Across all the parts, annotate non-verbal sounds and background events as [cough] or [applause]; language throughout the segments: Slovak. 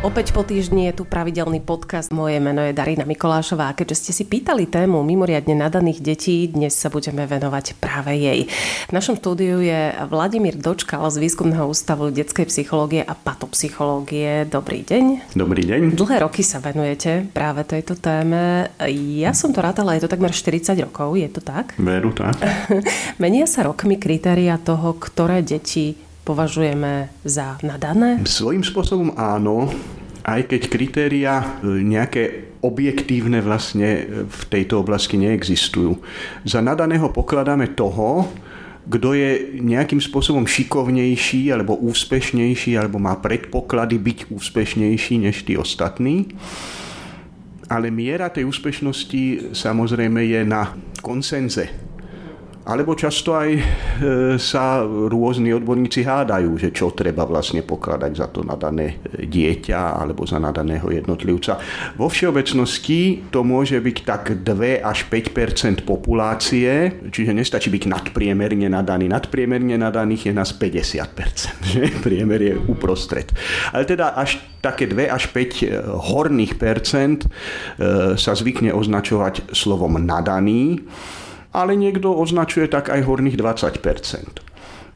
Opäť po týždni je tu pravidelný podcast. Moje meno je Darina Mikolášová a keďže ste si pýtali tému mimoriadne nadaných detí, dnes sa budeme venovať práve jej. V našom štúdiu je Vladimír Dočkal z Výskumného ústavu detskej psychológie a patopsychológie. Dobrý deň. Dobrý deň. Dlhé roky sa venujete práve tejto téme. Ja som to rátala, je to takmer 40 rokov, je to tak? Veru, tak. [laughs] Menia sa rokmi kritéria toho, ktoré deti považujeme za nadané? Svojím spôsobom áno, aj keď kritéria e, nejaké objektívne vlastne e, v tejto oblasti neexistujú. Za nadaného pokladáme toho, kto je nejakým spôsobom šikovnejší alebo úspešnejší alebo má predpoklady byť úspešnejší než tí ostatní. Ale miera tej úspešnosti samozrejme je na konsenze alebo často aj e, sa rôzni odborníci hádajú, že čo treba vlastne pokladať za to nadané dieťa alebo za nadaného jednotlivca. Vo všeobecnosti to môže byť tak 2 až 5% populácie, čiže nestačí byť nadpriemerne nadaný. Nadpriemerne nadaných je nás 50 že? Priemer je uprostred. Ale teda až také 2 až 5 horných percent e, sa zvykne označovať slovom nadaný ale niekto označuje tak aj horných 20%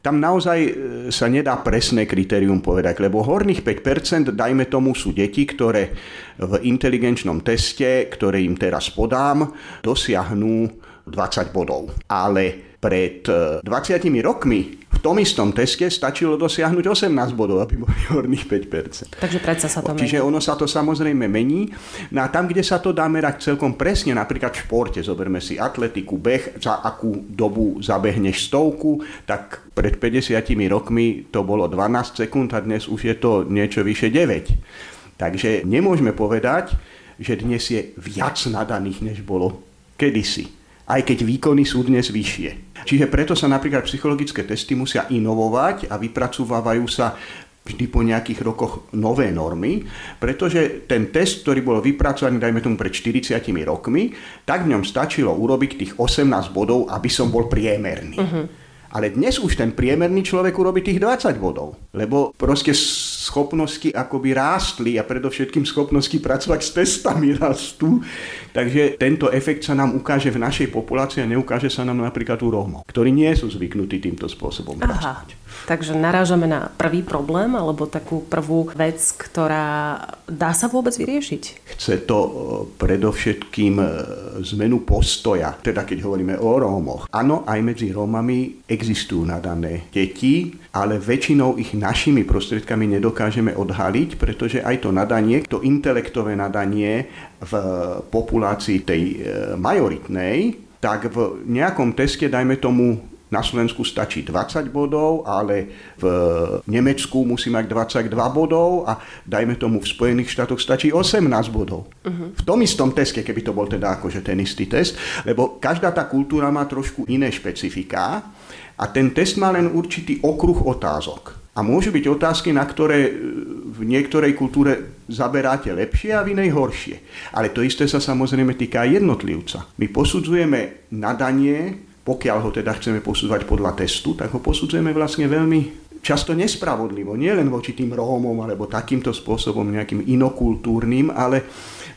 tam naozaj e, sa nedá presné kritérium povedať, lebo horných 5%, dajme tomu, sú deti, ktoré v inteligenčnom teste, ktoré im teraz podám, dosiahnu 20 bodov. Ale pred 20 e, rokmi tom istom teste stačilo dosiahnuť 18 bodov, aby boli horných 5%. Takže predsa sa to mení. Čiže ono sa to samozrejme mení. No a tam, kde sa to dá merať celkom presne, napríklad v športe, zoberme si atletiku, beh, za akú dobu zabehneš stovku, tak pred 50 rokmi to bolo 12 sekúnd a dnes už je to niečo vyše 9. Takže nemôžeme povedať, že dnes je viac nadaných, než bolo kedysi aj keď výkony sú dnes vyššie. Čiže preto sa napríklad psychologické testy musia inovovať a vypracovávajú sa vždy po nejakých rokoch nové normy, pretože ten test, ktorý bol vypracovaný, dajme tomu pred 40 rokmi, tak v ňom stačilo urobiť tých 18 bodov, aby som bol priemerný. Uh-huh. Ale dnes už ten priemerný človek urobí tých 20 bodov, lebo proste schopnosti akoby rástli a predovšetkým schopnosti pracovať s testami [laughs] rastú. Takže tento efekt sa nám ukáže v našej populácii a neukáže sa nám napríklad u Rómov, ktorí nie sú zvyknutí týmto spôsobom Aha. pracovať. Takže narážame na prvý problém alebo takú prvú vec, ktorá dá sa vôbec vyriešiť? Chce to e, predovšetkým e, zmenu postoja, teda keď hovoríme o Rómoch. Áno, aj medzi Rómami existujú nadané deti, ale väčšinou ich našimi prostriedkami nedokážeme odhaliť, pretože aj to nadanie, to intelektové nadanie v populácii tej e, majoritnej, tak v nejakom teste, dajme tomu, na Slovensku stačí 20 bodov, ale v Nemecku musí mať 22 bodov a dajme tomu v Spojených štátoch stačí 18 bodov. Uh-huh. V tom istom teste, keby to bol teda akože ten istý test, lebo každá tá kultúra má trošku iné špecifiká a ten test má len určitý okruh otázok. A môžu byť otázky, na ktoré e, v niektorej kultúre zaberáte lepšie a v inej horšie. Ale to isté sa samozrejme týka jednotlivca. My posudzujeme nadanie pokiaľ ho teda chceme posudzovať podľa testu, tak ho posudzujeme vlastne veľmi často nespravodlivo. Nie len voči tým Rómom alebo takýmto spôsobom nejakým inokultúrnym ale,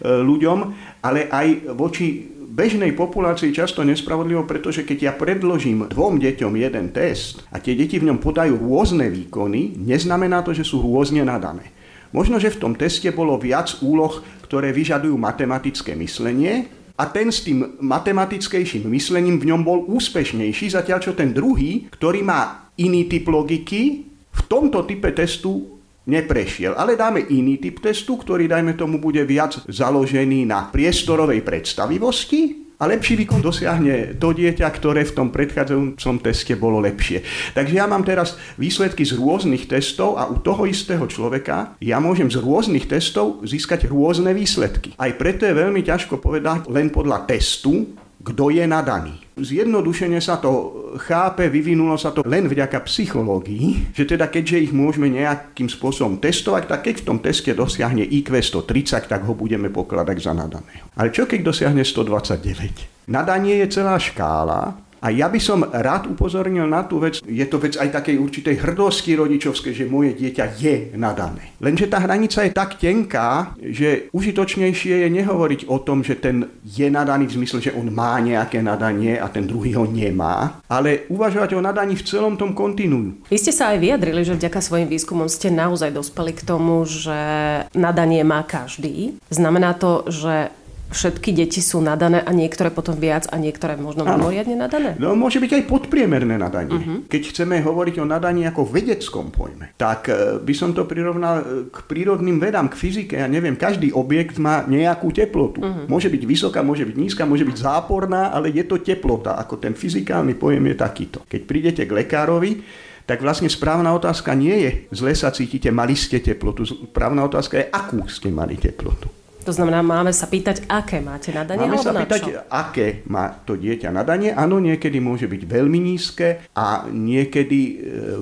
e, ľuďom, ale aj voči bežnej populácii často nespravodlivo, pretože keď ja predložím dvom deťom jeden test a tie deti v ňom podajú rôzne výkony, neznamená to, že sú rôzne nadané. Možno, že v tom teste bolo viac úloh, ktoré vyžadujú matematické myslenie, a ten s tým matematickejším myslením v ňom bol úspešnejší, zatiaľ čo ten druhý, ktorý má iný typ logiky, v tomto type testu neprešiel. Ale dáme iný typ testu, ktorý, dajme tomu, bude viac založený na priestorovej predstavivosti a lepší výkon dosiahne to dieťa, ktoré v tom predchádzajúcom teste bolo lepšie. Takže ja mám teraz výsledky z rôznych testov a u toho istého človeka ja môžem z rôznych testov získať rôzne výsledky. Aj preto je veľmi ťažko povedať len podľa testu, kto je nadaný. Zjednodušene sa to chápe, vyvinulo sa to len vďaka psychológii, že teda keďže ich môžeme nejakým spôsobom testovať, tak keď v tom teste dosiahne IQ 130, tak ho budeme pokladať za nadaného. Ale čo keď dosiahne 129? Nadanie je celá škála, a ja by som rád upozornil na tú vec, je to vec aj takej určitej hrdosti rodičovskej, že moje dieťa je nadané. Lenže tá hranica je tak tenká, že užitočnejšie je nehovoriť o tom, že ten je nadaný v zmysle, že on má nejaké nadanie a ten druhý ho nemá, ale uvažovať o nadaní v celom tom kontinuu. Vy ste sa aj vyjadrili, že vďaka svojim výskumom ste naozaj dospeli k tomu, že nadanie má každý. Znamená to, že všetky deti sú nadané a niektoré potom viac a niektoré možno mimoriadne nadané? No môže byť aj podpriemerné nadanie. Uh-huh. Keď chceme hovoriť o nadaní ako vedeckom pojme, tak e, by som to prirovnal e, k prírodným vedám, k fyzike. Ja neviem, každý objekt má nejakú teplotu. Uh-huh. Môže byť vysoká, môže byť nízka, môže byť záporná, ale je to teplota. Ako ten fyzikálny pojem je takýto. Keď prídete k lekárovi, tak vlastne správna otázka nie je, zle sa cítite, mali ste teplotu. Správna otázka je, akú ste mali teplotu. To znamená, máme sa pýtať, aké máte nadanie? Máme sa pýtať, čo? aké má to dieťa nadanie. Áno, niekedy môže byť veľmi nízke a niekedy e,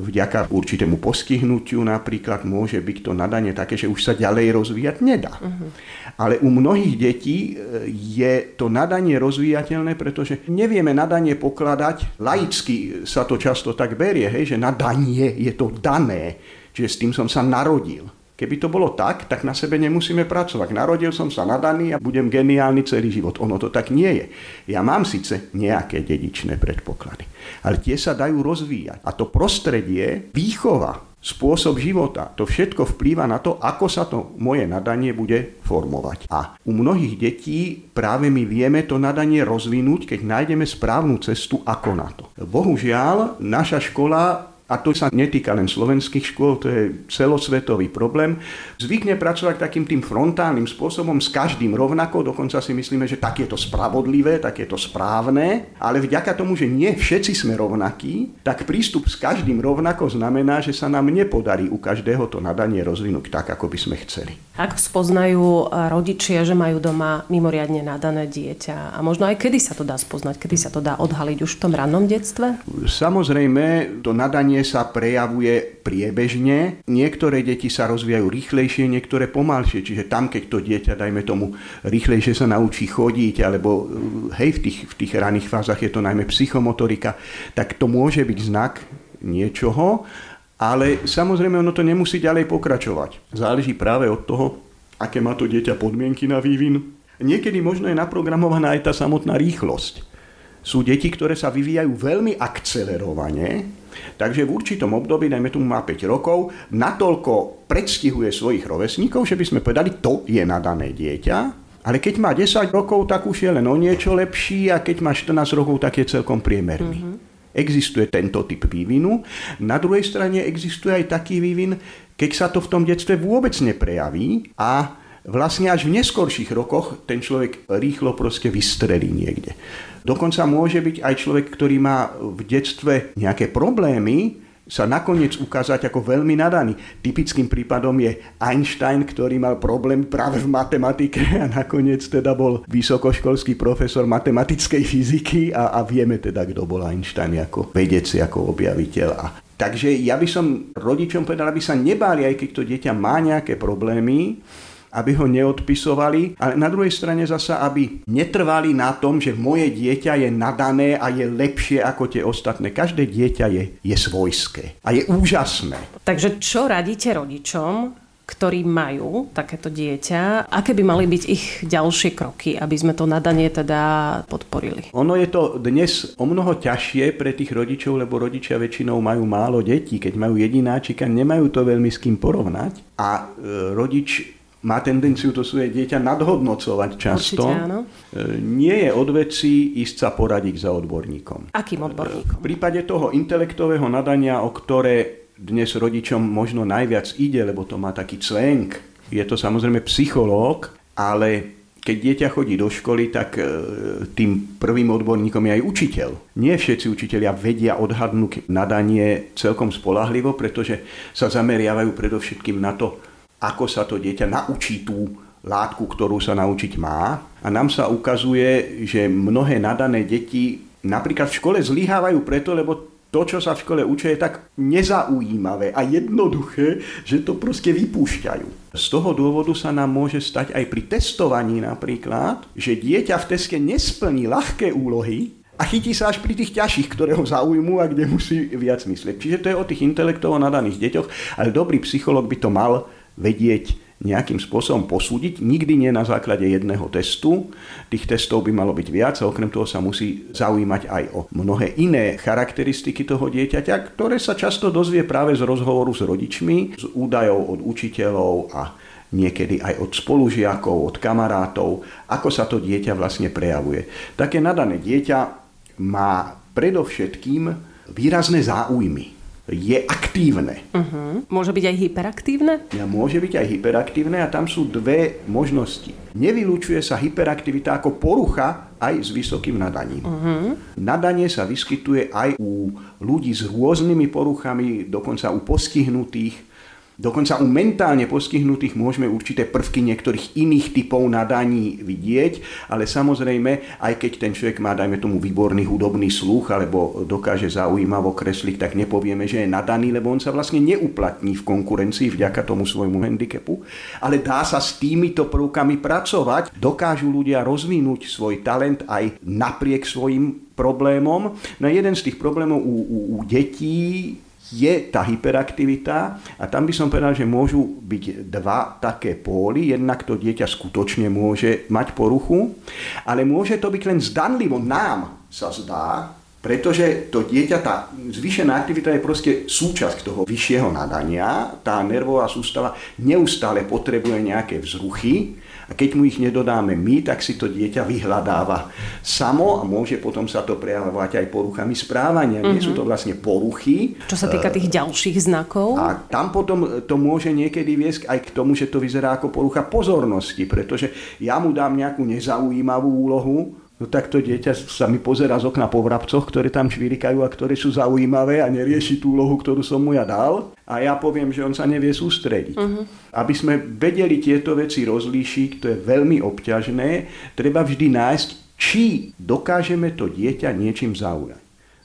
vďaka určitému postihnutiu napríklad môže byť to nadanie také, že už sa ďalej rozvíjať nedá. Uh-huh. Ale u mnohých detí e, je to nadanie rozvíjateľné, pretože nevieme nadanie pokladať. Laicky sa to často tak berie, hej, že nadanie je to dané, čiže s tým som sa narodil. Keby to bolo tak, tak na sebe nemusíme pracovať. Narodil som sa nadaný a budem geniálny celý život. Ono to tak nie je. Ja mám síce nejaké dedičné predpoklady, ale tie sa dajú rozvíjať. A to prostredie, výchova, spôsob života, to všetko vplýva na to, ako sa to moje nadanie bude formovať. A u mnohých detí práve my vieme to nadanie rozvinúť, keď nájdeme správnu cestu, ako na to. Bohužiaľ, naša škola a to sa netýka len slovenských škôl, to je celosvetový problém, zvykne pracovať takým tým frontálnym spôsobom s každým rovnako, dokonca si myslíme, že tak je to spravodlivé, tak je to správne, ale vďaka tomu, že nie všetci sme rovnakí, tak prístup s každým rovnako znamená, že sa nám nepodarí u každého to nadanie rozvinúť tak, ako by sme chceli. Ako spoznajú rodičia, že majú doma mimoriadne nadané dieťa? A možno aj kedy sa to dá spoznať, kedy sa to dá odhaliť už v tom rannom detstve? Samozrejme, to nadanie Vzdelávanie sa prejavuje priebežne. Niektoré deti sa rozvíjajú rýchlejšie, niektoré pomalšie. Čiže tam, keď to dieťa, dajme tomu, rýchlejšie sa naučí chodiť, alebo hej, v tých, v tých raných fázach je to najmä psychomotorika, tak to môže byť znak niečoho, ale samozrejme ono to nemusí ďalej pokračovať. Záleží práve od toho, aké má to dieťa podmienky na vývin. Niekedy možno je naprogramovaná aj tá samotná rýchlosť. Sú deti, ktoré sa vyvíjajú veľmi akcelerovane, Takže v určitom období, dajme tomu má 5 rokov, natoľko predstihuje svojich rovesníkov, že by sme povedali, to je nadané dieťa, ale keď má 10 rokov, tak už je len o niečo lepší a keď má 14 rokov, tak je celkom priemerný. Mm-hmm. Existuje tento typ vývinu. Na druhej strane existuje aj taký vývin, keď sa to v tom detstve vôbec neprejaví a vlastne až v neskorších rokoch ten človek rýchlo proste vystrelí niekde. Dokonca môže byť aj človek, ktorý má v detstve nejaké problémy, sa nakoniec ukázať ako veľmi nadaný. Typickým prípadom je Einstein, ktorý mal problém práve v matematike a nakoniec teda bol vysokoškolský profesor matematickej fyziky a, a vieme teda, kto bol Einstein ako vedec, ako objaviteľ. A takže ja by som rodičom povedal, aby sa nebáli, aj keď to dieťa má nejaké problémy, aby ho neodpisovali, ale na druhej strane zasa, aby netrvali na tom, že moje dieťa je nadané a je lepšie ako tie ostatné. Každé dieťa je, je svojské a je úžasné. Takže čo radíte rodičom, ktorí majú takéto dieťa, aké by mali byť ich ďalšie kroky, aby sme to nadanie teda podporili? Ono je to dnes o mnoho ťažšie pre tých rodičov, lebo rodičia väčšinou majú málo detí. Keď majú jedináčika, nemajú to veľmi s kým porovnať. A e, rodič má tendenciu to svoje dieťa nadhodnocovať často. Určite, áno. E, nie je od veci ísť sa poradiť za odborníkom. Akým odborníkom? V prípade toho intelektového nadania, o ktoré dnes rodičom možno najviac ide, lebo to má taký cvenk, je to samozrejme psychológ, ale keď dieťa chodí do školy, tak e, tým prvým odborníkom je aj učiteľ. Nie všetci učiteľia vedia odhadnúť nadanie celkom spolahlivo, pretože sa zameriavajú predovšetkým na to, ako sa to dieťa naučí tú látku, ktorú sa naučiť má. A nám sa ukazuje, že mnohé nadané deti napríklad v škole zlyhávajú preto, lebo to, čo sa v škole učia, je tak nezaujímavé a jednoduché, že to proste vypúšťajú. Z toho dôvodu sa nám môže stať aj pri testovaní napríklad, že dieťa v teste nesplní ľahké úlohy, a chytí sa až pri tých ťažších, ktoré ho zaujímu a kde musí viac myslieť. Čiže to je o tých intelektovo nadaných deťoch, ale dobrý psycholog by to mal vedieť nejakým spôsobom posúdiť, nikdy nie na základe jedného testu. Tých testov by malo byť viac a okrem toho sa musí zaujímať aj o mnohé iné charakteristiky toho dieťaťa, ktoré sa často dozvie práve z rozhovoru s rodičmi, z údajov od učiteľov a niekedy aj od spolužiakov, od kamarátov, ako sa to dieťa vlastne prejavuje. Také nadané dieťa má predovšetkým výrazné záujmy je aktívne. Uh-huh. Môže byť aj hyperaktívne? Ja, môže byť aj hyperaktívne a tam sú dve možnosti. Nevylučuje sa hyperaktivita ako porucha aj s vysokým nadaním. Uh-huh. Nadanie sa vyskytuje aj u ľudí s rôznymi poruchami, dokonca u postihnutých Dokonca u mentálne postihnutých môžeme určité prvky niektorých iných typov nadaní vidieť, ale samozrejme, aj keď ten človek má, dajme tomu, výborný hudobný sluch alebo dokáže zaujímavo kresliť, tak nepovieme, že je nadaný, lebo on sa vlastne neuplatní v konkurencii vďaka tomu svojmu handicapu. Ale dá sa s týmito prvkami pracovať. Dokážu ľudia rozvinúť svoj talent aj napriek svojim problémom. No jeden z tých problémov u, u, u detí je tá hyperaktivita a tam by som povedal, že môžu byť dva také póly. Jednak to dieťa skutočne môže mať poruchu, ale môže to byť len zdanlivo. Nám sa zdá, pretože to dieťa, tá zvýšená aktivita je proste súčasť toho vyššieho nadania. Tá nervová sústava neustále potrebuje nejaké vzruchy a keď mu ich nedodáme my, tak si to dieťa vyhľadáva samo a môže potom sa to prejavovať aj poruchami správania. Mm-hmm. Nie sú to vlastne poruchy. Čo sa týka tých ďalších znakov? A tam potom to môže niekedy viesť aj k tomu, že to vyzerá ako porucha pozornosti, pretože ja mu dám nejakú nezaujímavú úlohu, No tak to dieťa sa mi pozera z okna po vrabcoch, ktoré tam švirikajú a ktoré sú zaujímavé a nerieši tú úlohu, ktorú som mu ja dal. A ja poviem, že on sa nevie sústrediť. Uh-huh. Aby sme vedeli tieto veci rozlíšiť, to je veľmi obťažné, treba vždy nájsť, či dokážeme to dieťa niečím zaujať.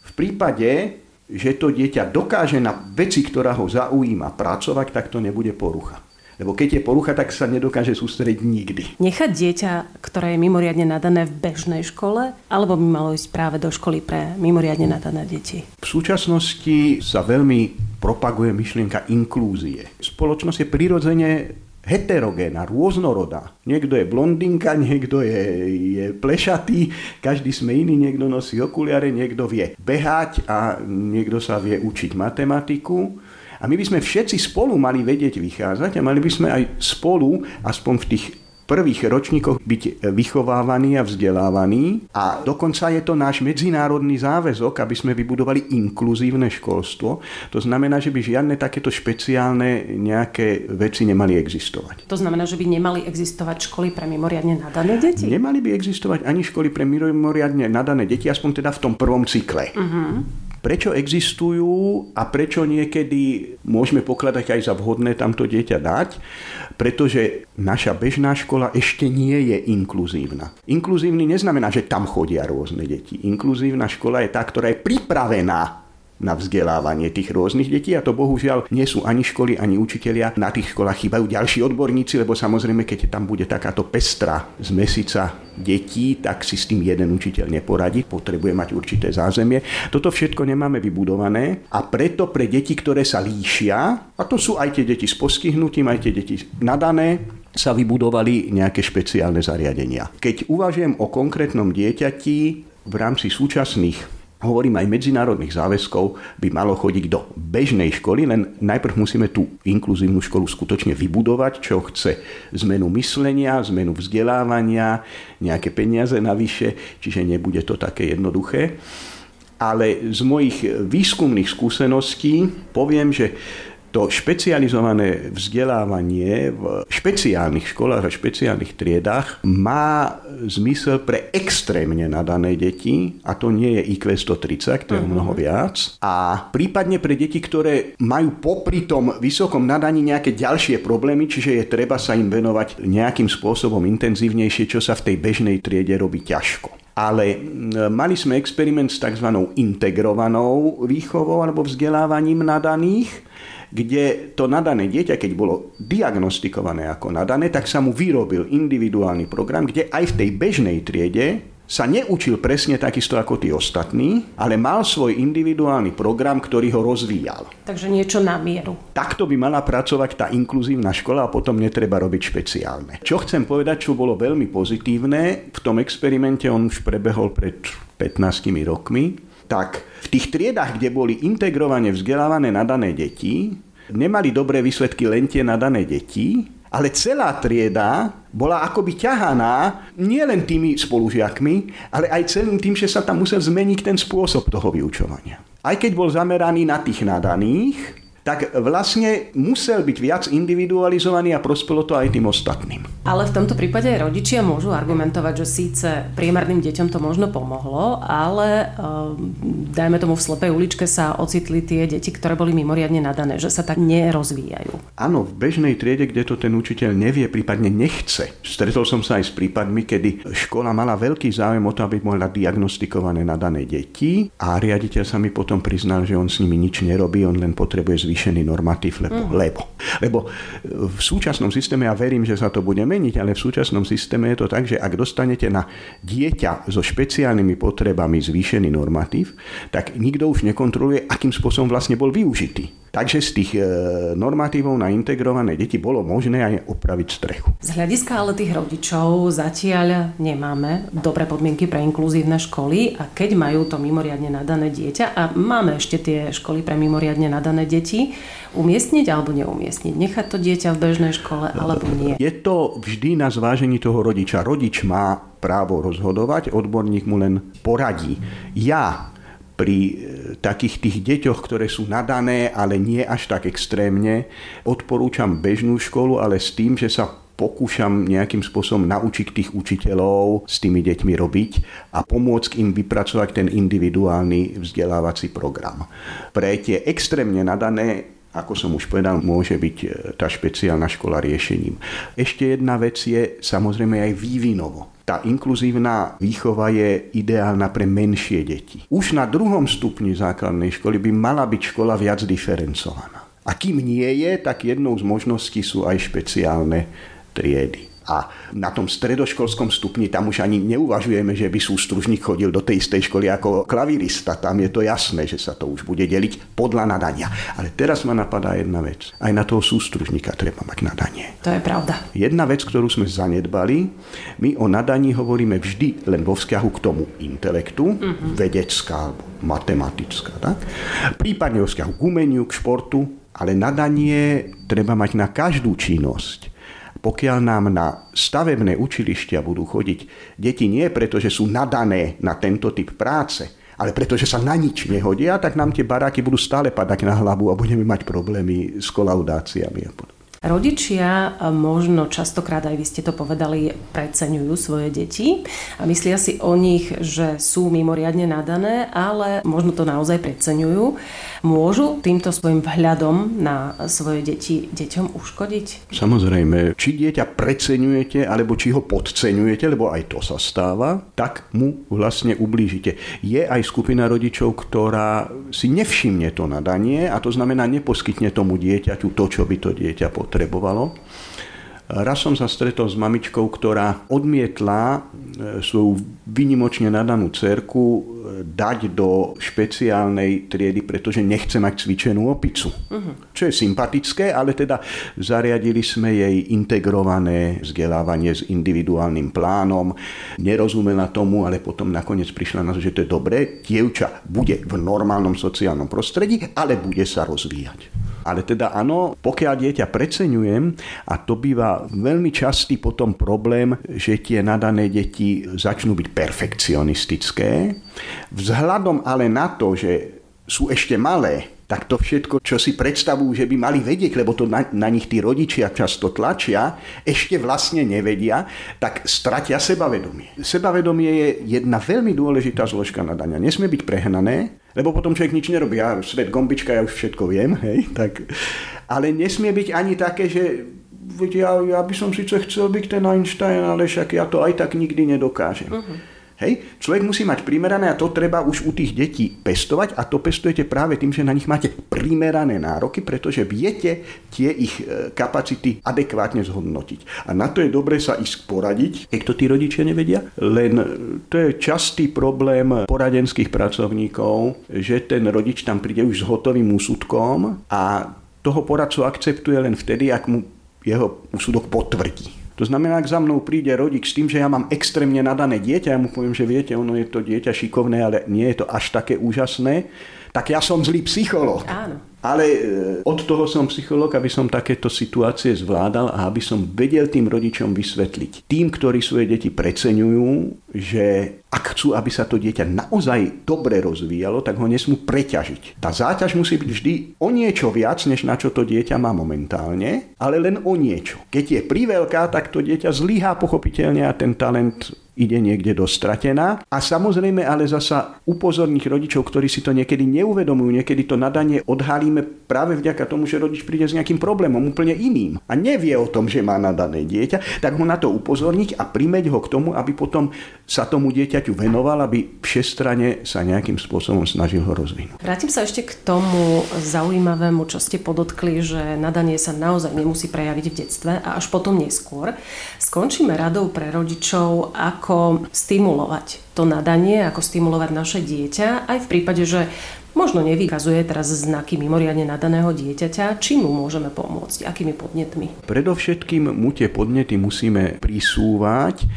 V prípade, že to dieťa dokáže na veci, ktorá ho zaujíma, pracovať, tak to nebude porucha. Lebo keď je porucha, tak sa nedokáže sústrediť nikdy. Nechať dieťa, ktoré je mimoriadne nadané v bežnej škole, alebo by malo ísť práve do školy pre mimoriadne nadané deti? V súčasnosti sa veľmi propaguje myšlienka inklúzie. Spoločnosť je prirodzene heterogénna, rôznorodá. Niekto je blondinka, niekto je, je plešatý, každý sme iný, niekto nosí okuliare, niekto vie behať a niekto sa vie učiť matematiku. A my by sme všetci spolu mali vedieť vychádzať a mali by sme aj spolu, aspoň v tých prvých ročníkoch byť vychovávaní a vzdelávaní a dokonca je to náš medzinárodný záväzok, aby sme vybudovali inkluzívne školstvo. To znamená, že by žiadne takéto špeciálne nejaké veci nemali existovať. To znamená, že by nemali existovať školy pre mimoriadne nadané deti? Nemali by existovať ani školy pre mimoriadne nadané deti, aspoň teda v tom prvom cykle. Uh-huh prečo existujú a prečo niekedy môžeme pokladať aj za vhodné tamto dieťa dať, pretože naša bežná škola ešte nie je inkluzívna. Inkluzívny neznamená, že tam chodia rôzne deti. Inkluzívna škola je tá, ktorá je pripravená na vzdelávanie tých rôznych detí a to bohužiaľ nie sú ani školy, ani učitelia. Na tých školách chýbajú ďalší odborníci, lebo samozrejme, keď tam bude takáto pestra z mesica detí, tak si s tým jeden učiteľ neporadí, potrebuje mať určité zázemie. Toto všetko nemáme vybudované a preto pre deti, ktoré sa líšia, a to sú aj tie deti s postihnutím, aj tie deti nadané, sa vybudovali nejaké špeciálne zariadenia. Keď uvažujem o konkrétnom dieťati v rámci súčasných hovorím aj medzinárodných záväzkov, by malo chodiť do bežnej školy, len najprv musíme tú inkluzívnu školu skutočne vybudovať, čo chce zmenu myslenia, zmenu vzdelávania, nejaké peniaze navyše, čiže nebude to také jednoduché. Ale z mojich výskumných skúseností poviem, že to špecializované vzdelávanie v špeciálnych školách a špeciálnych triedách má zmysel pre extrémne nadané deti a to nie je IQ 130, to je uh-huh. mnoho viac. A prípadne pre deti, ktoré majú popri tom vysokom nadaní nejaké ďalšie problémy, čiže je treba sa im venovať nejakým spôsobom intenzívnejšie, čo sa v tej bežnej triede robí ťažko. Ale mali sme experiment s tzv. integrovanou výchovou alebo vzdelávaním nadaných, kde to nadané dieťa, keď bolo diagnostikované ako nadané, tak sa mu vyrobil individuálny program, kde aj v tej bežnej triede sa neučil presne takisto ako tí ostatní, ale mal svoj individuálny program, ktorý ho rozvíjal. Takže niečo na mieru. Takto by mala pracovať tá inkluzívna škola a potom netreba robiť špeciálne. Čo chcem povedať, čo bolo veľmi pozitívne, v tom experimente on už prebehol pred 15 rokmi, tak v tých triedách, kde boli integrovane vzdelávané nadané deti, nemali dobré výsledky len tie nadané deti, ale celá trieda bola akoby ťahaná nielen tými spolužiakmi, ale aj celým tým, že sa tam musel zmeniť ten spôsob toho vyučovania. Aj keď bol zameraný na tých nadaných, tak vlastne musel byť viac individualizovaný a prospelo to aj tým ostatným. Ale v tomto prípade rodičia môžu argumentovať, že síce priemerným deťom to možno pomohlo, ale uh, dajme tomu v slepej uličke sa ocitli tie deti, ktoré boli mimoriadne nadané, že sa tak nerozvíjajú. Áno, v bežnej triede, kde to ten učiteľ nevie, prípadne nechce. Stretol som sa aj s prípadmi, kedy škola mala veľký záujem o to, aby mohla diagnostikované nadané deti a riaditeľ sa mi potom priznal, že on s nimi nič nerobí, on len potrebuje zvýšený normatív, lebo, mm. lebo. Lebo v súčasnom systéme, ja verím, že sa to bude meniť, ale v súčasnom systéme je to tak, že ak dostanete na dieťa so špeciálnymi potrebami zvýšený normatív, tak nikto už nekontroluje, akým spôsobom vlastne bol využitý. Takže z tých e, normatívov na integrované deti bolo možné aj opraviť strechu. Z hľadiska ale tých rodičov zatiaľ nemáme dobré podmienky pre inkluzívne školy a keď majú to mimoriadne nadané dieťa a máme ešte tie školy pre mimoriadne nadané deti, umiestniť alebo neumiestniť? Nechať to dieťa v bežnej škole alebo nie? Je to vždy na zvážení toho rodiča. Rodič má právo rozhodovať, odborník mu len poradí. Ja pri e, takých tých deťoch, ktoré sú nadané, ale nie až tak extrémne, odporúčam bežnú školu, ale s tým, že sa pokúšam nejakým spôsobom naučiť tých učiteľov s tými deťmi robiť a pomôcť im vypracovať ten individuálny vzdelávací program. Pre tie extrémne nadané ako som už povedal, môže byť e, tá špeciálna škola riešením. Ešte jedna vec je samozrejme aj vývinovo. Tá inkluzívna výchova je ideálna pre menšie deti. Už na druhom stupni základnej školy by mala byť škola viac diferencovaná. A kým nie je, tak jednou z možností sú aj špeciálne triedy. A na tom stredoškolskom stupni tam už ani neuvažujeme, že by sústružník chodil do tej istej školy ako klavirista. Tam je to jasné, že sa to už bude deliť podľa nadania. Ale teraz ma napadá jedna vec. Aj na toho sústružníka treba mať nadanie. To je pravda. Jedna vec, ktorú sme zanedbali, my o nadaní hovoríme vždy len vo vzťahu k tomu intelektu, uh-huh. vedecká alebo matematická. Tak? Prípadne vo vzťahu k umeniu, k športu, ale nadanie treba mať na každú činnosť pokiaľ nám na stavebné učilištia budú chodiť deti nie preto, že sú nadané na tento typ práce, ale pretože sa na nič nehodia, tak nám tie baráky budú stále padať na hlavu a budeme mať problémy s kolaudáciami a podobne. Rodičia možno častokrát, aj vy ste to povedali, preceňujú svoje deti a myslia si o nich, že sú mimoriadne nadané, ale možno to naozaj preceňujú. Môžu týmto svojim vhľadom na svoje deti deťom uškodiť? Samozrejme, či dieťa preceňujete, alebo či ho podceňujete, lebo aj to sa stáva, tak mu vlastne ublížite. Je aj skupina rodičov, ktorá si nevšimne to nadanie a to znamená neposkytne tomu dieťaťu to, čo by to dieťa potrebovalo potrebovalo. Raz som sa stretol s mamičkou, ktorá odmietla e, svoju vynimočne nadanú cerku e, dať do špeciálnej triedy, pretože nechce mať cvičenú opicu. Uh-huh. Čo je sympatické, ale teda zariadili sme jej integrované vzdelávanie s individuálnym plánom. Nerozumela tomu, ale potom nakoniec prišla na to, že to je dobré. Dievča bude v normálnom sociálnom prostredí, ale bude sa rozvíjať. Ale teda áno, pokiaľ dieťa preceňujem, a to býva veľmi častý potom problém, že tie nadané deti začnú byť perfekcionistické, vzhľadom ale na to, že sú ešte malé, tak to všetko, čo si predstavujú, že by mali vedieť, lebo to na, na nich tí rodičia často tlačia, ešte vlastne nevedia, tak stratia sebavedomie. Sebavedomie je jedna veľmi dôležitá zložka nadania. Nesmie byť prehnané, lebo potom človek nič nerobí. Ja svet gombička, ja už všetko viem, hej, tak... Ale nesmie byť ani také, že ja, ja by som síce chcel byť ten Einstein, ale však ja to aj tak nikdy nedokážem. Uh-huh. Hej? Človek musí mať primerané a to treba už u tých detí pestovať a to pestujete práve tým, že na nich máte primerané nároky, pretože viete tie ich e, kapacity adekvátne zhodnotiť. A na to je dobre sa ísť poradiť, keď to tí rodičia nevedia. Len e, to je častý problém poradenských pracovníkov, že ten rodič tam príde už s hotovým úsudkom a toho poradcu akceptuje len vtedy, ak mu jeho úsudok potvrdí. To znamená, ak za mnou príde rodič s tým, že ja mám extrémne nadané dieťa, ja mu poviem, že viete, ono je to dieťa šikovné, ale nie je to až také úžasné, tak ja som zlý psychológ. Áno. Ale e, od toho som psychológ, aby som takéto situácie zvládal a aby som vedel tým rodičom vysvetliť. Tým, ktorí svoje deti preceňujú, že ak chcú, aby sa to dieťa naozaj dobre rozvíjalo, tak ho nesmú preťažiť. Tá záťaž musí byť vždy o niečo viac, než na čo to dieťa má momentálne, ale len o niečo. Keď je priveľká, tak to dieťa zlyhá pochopiteľne a ten talent ide niekde do stratená. A samozrejme ale zasa upozorniť rodičov, ktorí si to niekedy neuvedomujú, niekedy to nadanie odhalíme práve vďaka tomu, že rodič príde s nejakým problémom úplne iným a nevie o tom, že má nadané dieťa, tak ho na to upozorniť a primeť ho k tomu, aby potom sa tomu dieťaťu venoval, aby všestrane sa nejakým spôsobom snažil ho rozvinúť. Vrátim sa ešte k tomu zaujímavému, čo ste podotkli, že nadanie sa naozaj nemusí prejaviť v detstve a až potom neskôr. Skončíme radou pre rodičov, ako ako stimulovať to nadanie, ako stimulovať naše dieťa, aj v prípade, že možno nevykazuje teraz znaky mimoriadne nadaného dieťaťa, čím mu môžeme pomôcť, akými podnetmi? Predovšetkým mu tie podnety musíme prisúvať. E,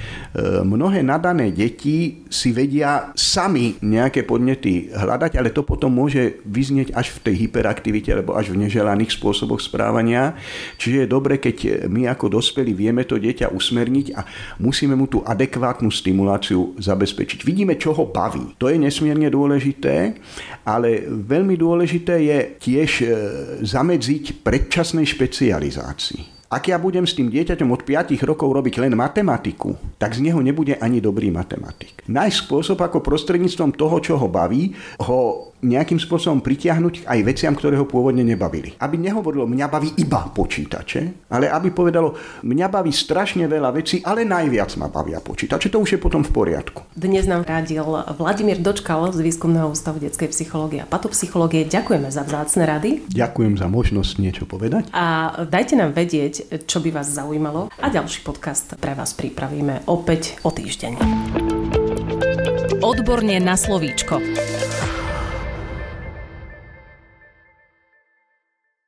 mnohé nadané deti si vedia sami nejaké podnety hľadať, ale to potom môže vyznieť až v tej hyperaktivite alebo až v neželaných spôsoboch správania. Čiže je dobre, keď my ako dospelí vieme to dieťa usmerniť a musíme mu tú adekvátnu stimuláciu zabezpečiť. Vidíme, čo ho baví. To je nesmierne dôležité, ale ale veľmi dôležité je tiež e, zamedziť predčasnej špecializácii. Ak ja budem s tým dieťaťom od 5 rokov robiť len matematiku, tak z neho nebude ani dobrý matematik. Nájsť spôsob, ako prostredníctvom toho, čo ho baví, ho nejakým spôsobom pritiahnuť aj veciam, ktoré ho pôvodne nebavili. Aby nehovorilo, mňa baví iba počítače, ale aby povedalo, mňa baví strašne veľa vecí, ale najviac ma bavia počítače. To už je potom v poriadku. Dnes nám radil Vladimír Dočkal z Výskumného ústavu detskej psychológie a patopsychológie. Ďakujeme za vzácne rady. Ďakujem za možnosť niečo povedať. A dajte nám vedieť, čo by vás zaujímalo a ďalší podcast pre vás pripravíme opäť o týždeň. Odborne na slovíčko.